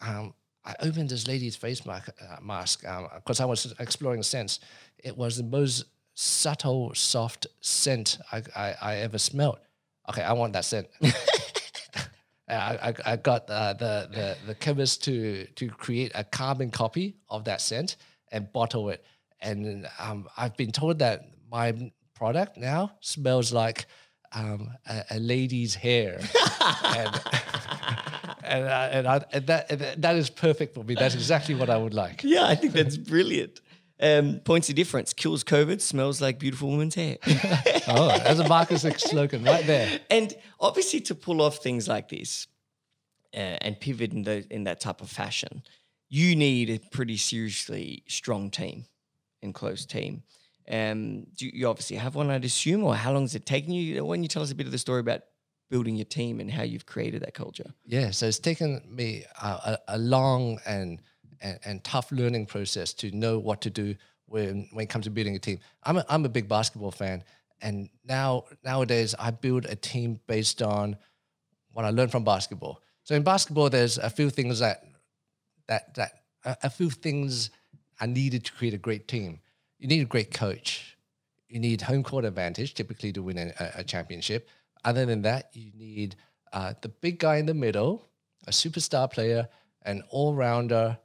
Um, I opened this lady's face mask uh, mask because I was exploring scents. It was the most subtle, soft scent I, I, I ever smelled. Okay, I want that scent. I, I, I got uh, the, the the chemist to to create a carbon copy of that scent and bottle it. And um, I've been told that my product now smells like um, a, a lady's hair, and and, uh, and, I, and that and that is perfect for me. That's exactly what I would like. Yeah, I think that's brilliant. Um, points of difference kills COVID, smells like beautiful woman's hair. Oh, that's a marketing slogan right there. and obviously, to pull off things like this uh, and pivot in, the, in that type of fashion, you need a pretty seriously strong team and close team. Um, do you, you obviously have one, I'd assume, or how long has it taken you? Why don't you tell us a bit of the story about building your team and how you've created that culture? Yeah, so it's taken me a, a, a long and, and and tough learning process to know what to do when when it comes to building a team. I'm a, I'm a big basketball fan, and now nowadays I build a team based on what I learned from basketball. So in basketball, there's a few things that that that a, a few things are needed to create a great team. You need a great coach. You need home court advantage, typically to win a, a- championship. Other than that, you need uh, the big guy in the middle, a superstar player, an all-rounder,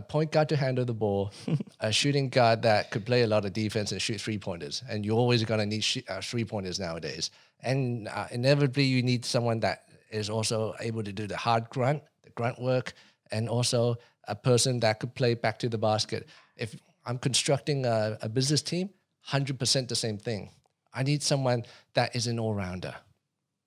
a point guard to handle the ball, a shooting guard that could play a lot of defense and shoot three pointers. And you're always going to need sh- uh, three pointers nowadays. And uh, inevitably, you need someone that is also able to do the hard grunt, the grunt work, and also a person that could play back to the basket. If I'm constructing a, a business team, 100% the same thing. I need someone that is an all rounder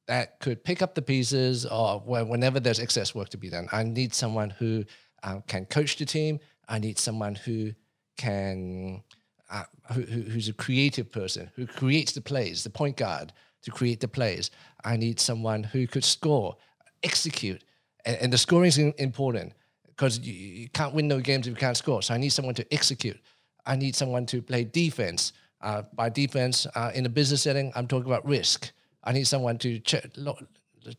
that could pick up the pieces or whenever there's excess work to be done. I need someone who um, can coach the team. I need someone who can, uh, who, who, who's a creative person, who creates the plays, the point guard to create the plays. I need someone who could score, execute. And, and the scoring is important because you, you can't win no games if you can't score. So I need someone to execute. I need someone to play defense. Uh, by defense, uh, in a business setting, I'm talking about risk. I need someone to check,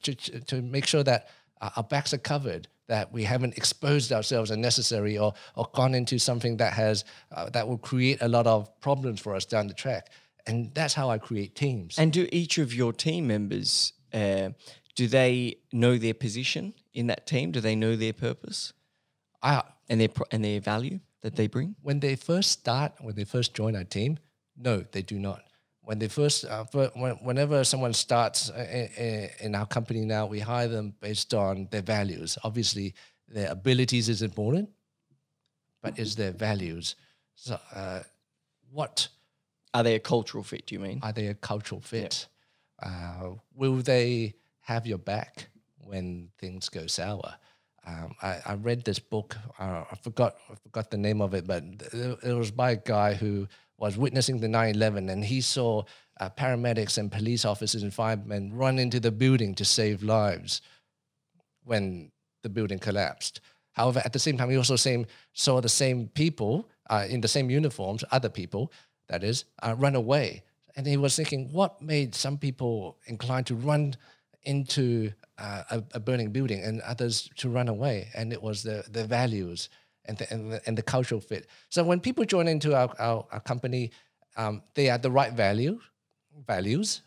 to, to make sure that uh, our backs are covered, that we haven't exposed ourselves unnecessary or, or gone into something that has uh, that will create a lot of problems for us down the track. And that's how I create teams. And do each of your team members, uh, do they know their position in that team? Do they know their purpose I, and their and their value? that they bring? when they first start, when they first join our team, no, they do not. When they first, uh, whenever someone starts uh, in, in our company now, we hire them based on their values. Obviously, their abilities is important, but is their values. So, uh, what Are they a cultural fit? Do you mean? are they a cultural fit? Uh, will they have your back when things go sour? Um, I, I read this book. Uh, I forgot I forgot the name of it, but it was by a guy who was witnessing the 9/11, and he saw uh, paramedics and police officers and firemen run into the building to save lives when the building collapsed. However, at the same time, he also same, saw the same people uh, in the same uniforms, other people, that is, uh, run away. And he was thinking, what made some people inclined to run into uh, a, a burning building and others to run away? And it was the, the values and the, and, the, and the cultural fit. So when people join into our, our, our company, um, they are the right value, values.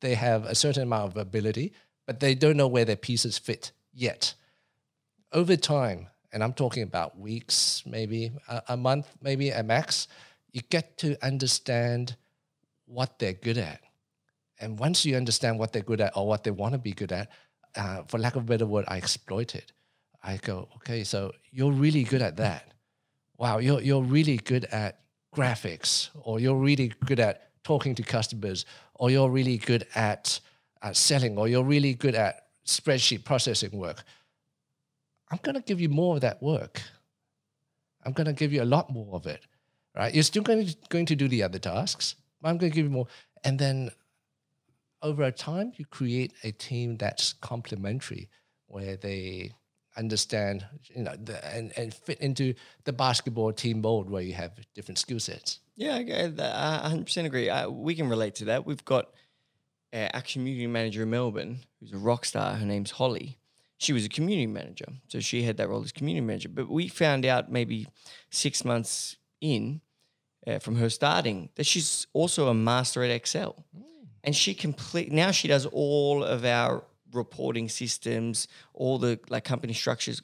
They have a certain amount of ability, but they don't know where their pieces fit yet over time, and I'm talking about weeks, maybe a, a month, maybe a max, you get to understand what they're good at. And once you understand what they're good at or what they want to be good at, uh, for lack of a better word, I exploit it. I go, okay, so you're really good at that. Wow, you're, you're really good at graphics, or you're really good at talking to customers, or you're really good at uh, selling, or you're really good at spreadsheet processing work. I'm going to give you more of that work. I'm going to give you a lot more of it, right? You're still going to, going to do the other tasks, but I'm going to give you more. And then over time, you create a team that's complementary, where they understand, you know, the, and, and fit into the basketball team mold where you have different skill sets. Yeah, I. I 100% agree. Uh, we can relate to that. We've got uh, our community manager in Melbourne, who's a rock star. Her name's Holly. She was a community manager, so she had that role as community manager. But we found out maybe six months in uh, from her starting that she's also a master at Excel, and she complete now she does all of our reporting systems, all the like company structures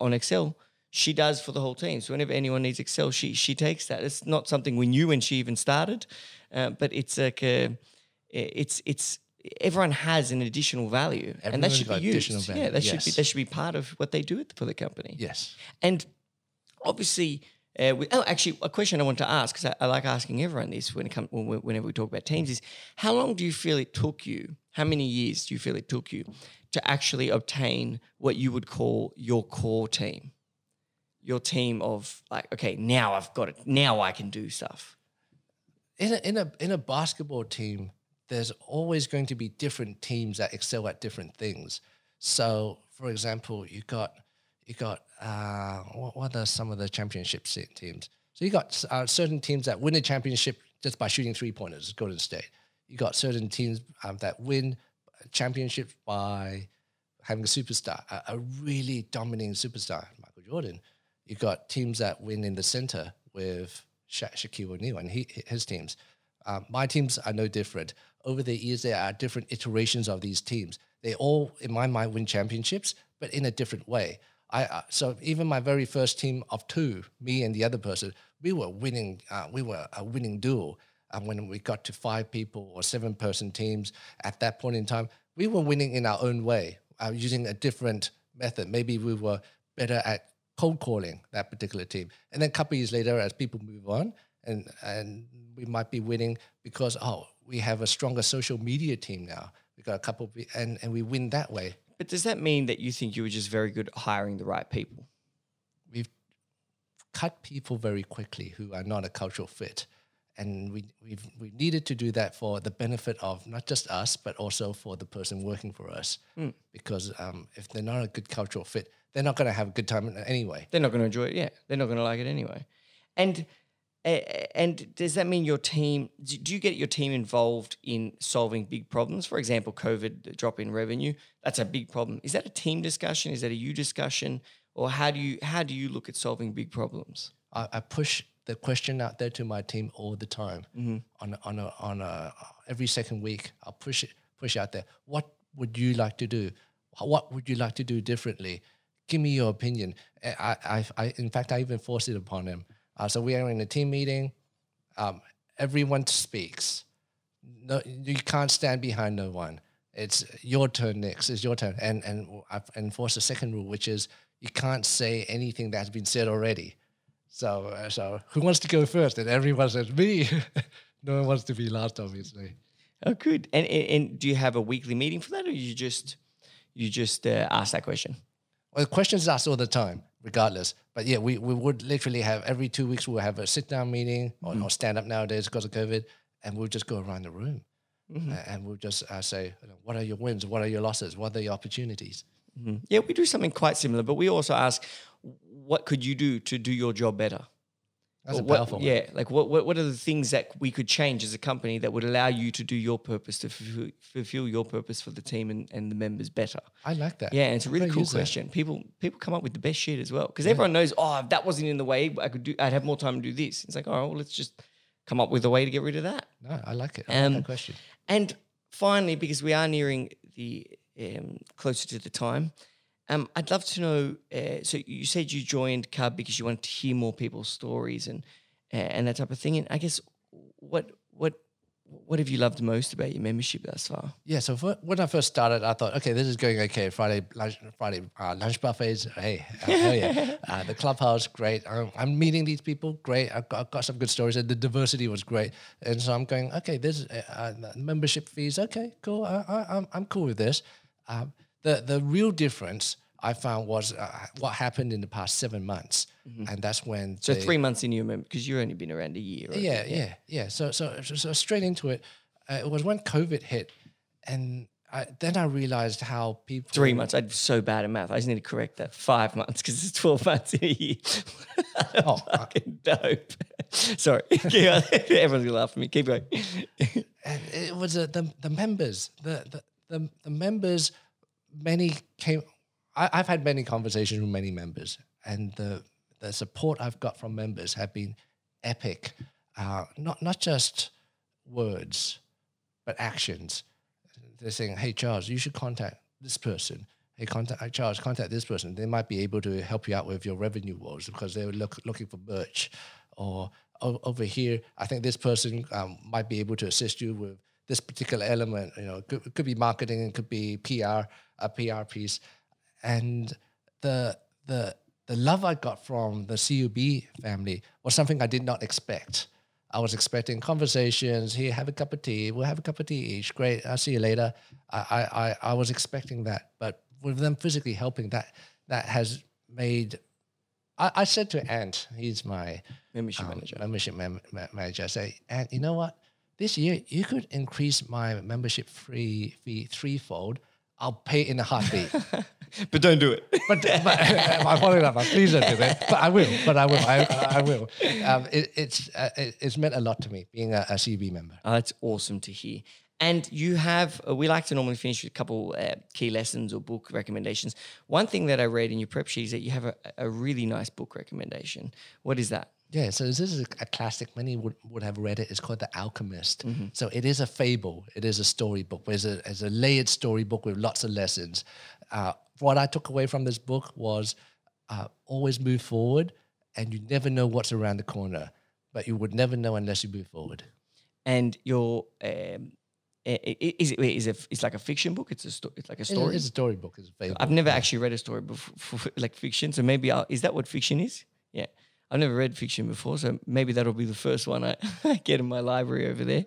on Excel. She does for the whole team. So whenever anyone needs Excel, she she takes that. It's not something we knew when she even started, uh, but it's like a, it's it's everyone has an additional value, and that should be used. additional value, Yeah, that should be that should be part of what they do for the company. Yes. And obviously, uh, we, oh, actually, a question I want to ask because I, I like asking everyone this when it comes when, whenever we talk about teams is how long do you feel it took you? How many years do you feel it took you to actually obtain what you would call your core team? Your team of like, okay, now I've got it. Now I can do stuff. in a, in a in a basketball team, there's always going to be different teams that excel at different things. So, for example, you got you got uh, what, what are some of the championship teams? So you got uh, certain teams that win a championship just by shooting three pointers, Golden State. You got certain teams um, that win championships by having a superstar, a, a really dominating superstar, Michael Jordan. You got teams that win in the center with Sha- Shaquille O'Neal and he, his teams. Um, my teams are no different. Over the years, there are different iterations of these teams. They all, in my mind, win championships, but in a different way. I uh, so even my very first team of two, me and the other person, we were winning. Uh, we were a winning duo. And when we got to five people or seven person teams at that point in time, we were winning in our own way, uh, using a different method. Maybe we were better at cold calling that particular team. And then a couple years later, as people move on, and and we might be winning because oh, we have a stronger social media team now. We got a couple, of, and and we win that way. But does that mean that you think you were just very good at hiring the right people? We've cut people very quickly who are not a cultural fit. And we, we've we needed to do that for the benefit of not just us, but also for the person working for us. Because um, if they're not a good cultural fit, they're not going to have a good time anyway. They're not going to enjoy it. Yeah, they're not going to like it anyway. And and does that mean your team? Do you get your team involved in solving big problems? For example, COVID drop in revenue. That's a big problem. Is that a team discussion? Is that a you discussion? Or how do you how do you look at solving big problems? I, I push the question out there to my team all the time. Mm-hmm. On a, on a, on a every second week, I'll push it push out there. What would you like to do? What would you like to do differently? give me your opinion. I, I, I in fact, I even force it upon him. Uh, so we are in a team meeting. Um, everyone speaks. No, you can't stand behind no one. It's your turn next. It's your turn. And and I've enforced a second rule, which is you can't say anything that's been said already. So uh, so who wants to go first? And everyone says me. no one wants to be last, obviously. Oh, good. And, and and do you have a weekly meeting for that, or you just you just uh, ask that question? Well, questions asked all the time, regardless. But yeah, we, we would literally have every two weeks we'll have a sit down meeting or, mm-hmm. or stand up nowadays because of COVID, and we'll just go around the room mm-hmm. a- and we'll just uh, say, what are your wins? What are your losses? What are your opportunities? Mm-hmm. Yeah, we do something quite similar, but we also ask, what could you do to do your job better? That's Or a powerful one. Yeah, like what, what what are the things that we could change as a company that would allow you to do your purpose to fulfill, fulfill your purpose for the team and, and the members better? I like that. Yeah, and it's a really cool use that. question. People people come up with the best shit as well because everyone knows. Oh, if that wasn't in the way, I could do. I'd have more time to do this. It's like, all right, well, let's just come up with a way to get rid of that. No, I like it. I like Um, that question. And finally, because we are nearing the um, closer to the time, um, I'd love to know. Uh, so you said you joined Cub because you wanted to hear more people's stories and uh, and that type of thing. And I guess what what what have you loved most about your membership thus far? Yeah, so for, when I first started, I thought, okay, this is going okay. Friday lunch, Friday uh, lunch buffets, hey, uh, hell yeah. Uh, the clubhouse, great. I'm, I'm meeting these people, great. I've got, I've got some good stories, and the diversity was great. And so I'm going, okay, this uh, uh, membership fees, okay, cool. I, I, I'm, I'm cool with this. Um, the the real difference I found was uh, what happened in the past seven months, and that's when So the- three months in your member because you've only been around a year. Right? yeah, yeah, yeah. So, so, so, so straight into it. Uh, it was when COVID hit, and I, then I realized how people Three months. I'm so bad at math. I just need to correct that. Five months because it's 12 months in a year. Oh, fucking dope. Sorry. Everyone's going to laugh at me. Keep going. and it was uh, the the members, the the the, the members. Many came. I, I've had many conversations with many members, and the the support I've got from members have been epic. Uh, not not just words, but actions. They're saying, "Hey, Charles, you should contact this person." Hey, contact uh, Charles. Contact this person. They might be able to help you out with your revenue woes because they're look, looking for merch. Or over here, I think this person um, might be able to assist you with this particular element. You know, it could, it could be marketing, it could be PR, a PR piece, and the the the love I got from the CUB family was something I did not expect. I was expecting conversations. Here, have a cup of tea. We'll have a cup of tea each. Great. I'll see you later. I, I, I, was expecting that, but with them physically helping, that that has made. I, I said to Ant, he's my Membership um, manager. membership mem- ma- manager. I say, Ant, you know what? This year you could increase my membership fee fee threefold. I'll pay in a heartbeat. But don't do it. but, but I'm following up. Please don't do that. But I will. But I will. I, I will. Um, it, it's uh, it, it's meant a lot to me being a, a CB member. Oh, that's awesome to hear. And you have, uh, we like to normally finish with a couple uh, key lessons or book recommendations. One thing that I read in your prep sheet is that you have a, a really nice book recommendation. What is that? Yeah, so this is a, classic. Many would, would have read it. It's called The Alchemist. So it is a fable. It is a storybook. It's a, it's a layered storybook with lots of lessons. Uh, what I took away from this book was uh, always move forward, and you never know what's around the corner, but you would never know unless you move forward. And your, um, is it, is it, it's like a fiction book? It's a sto- it's like a story? it's a storybook. It's a fable. I've never actually read a story before, like fiction. So maybe I'll, is that what fiction is? Yeah. I've never read fiction before. So maybe that'll be the first one I, get in my library over there.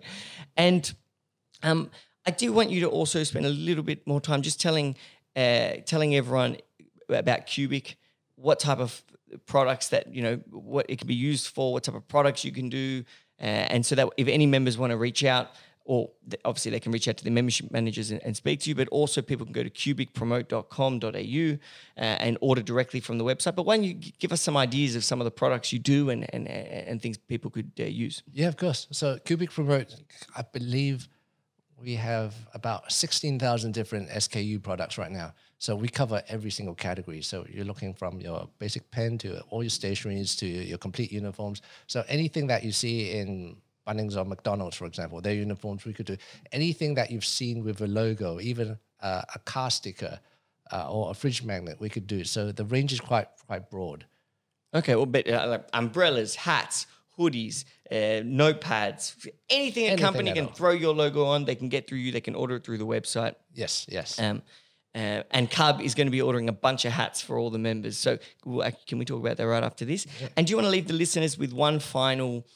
And um, I do want you to also spend a little bit more time just telling, uh, telling everyone about Cubic, what type of products that, you know, what it can be used for, what type of products you can do. Uh, and so that if any members want to reach out, or obviously they can reach out to the membership managers and, and speak to you, but also people can go to cubicpromote.com.au uh, and order directly from the website. But why don't you give us some ideas of some of the products you do and, and, and things people could uh, use? Yeah, of course. So Cubic Promote, I believe we have about 16,000 different SKU products right now. So we cover every single category. So you're looking from your basic pen to all your stationaries to your complete uniforms. So anything that you see in Bunnings or McDonald's, for example, their uniforms, we could do anything that you've seen with a logo, even uh, a car sticker, uh, or a fridge magnet, we could do. So the range is quite quite broad. Okay, well, but uh, like umbrellas, hats, hoodies, uh, notepads, anything a company can all. throw your logo on, they can get through you. They can order it through the website. Yes, yes. Um, uh, and Cub is going to be ordering a bunch of hats for all the members. So can we talk about that right after this? And do you want to leave the listeners with one final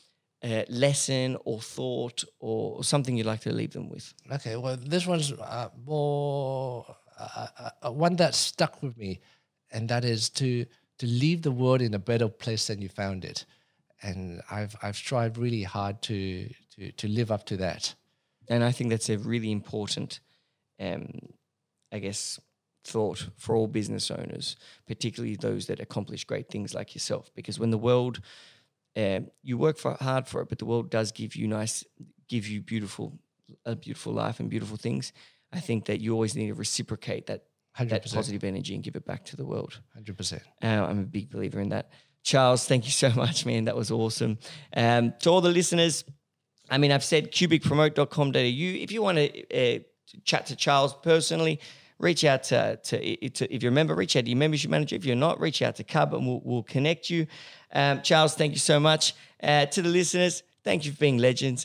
uh, lesson or thought or something you'd like to leave them with? Okay, well, this one's uh, more uh, uh, uh, one that stuck with me, and that is to to leave the world in a better place than you found it, and I've I've strived really hard to to to live up to that. And I think that's a really important, um, I guess, thought for all business owners, particularly those that accomplish great things like yourself. Because when the world, um, you work for, hard for it, but the world does give you nice, give you beautiful, a beautiful life and beautiful things. I think that you always need to reciprocate that that positive energy and give it back to the world. hundred percent. Uh, I'm a big believer in that. Charles, thank you so much, man. That was awesome. Um, to all the listeners, I mean, I've said cubicpromote.com.au. If you want to uh, chat to Charles personally, reach out to, to, to, if you're a member, reach out to your membership manager. If you're not, reach out to Cub and we'll, we'll connect you. Um, Charles, thank you so much. Uh, to the listeners, thank you for being legends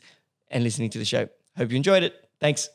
and listening to the show. Hope you enjoyed it. Thanks.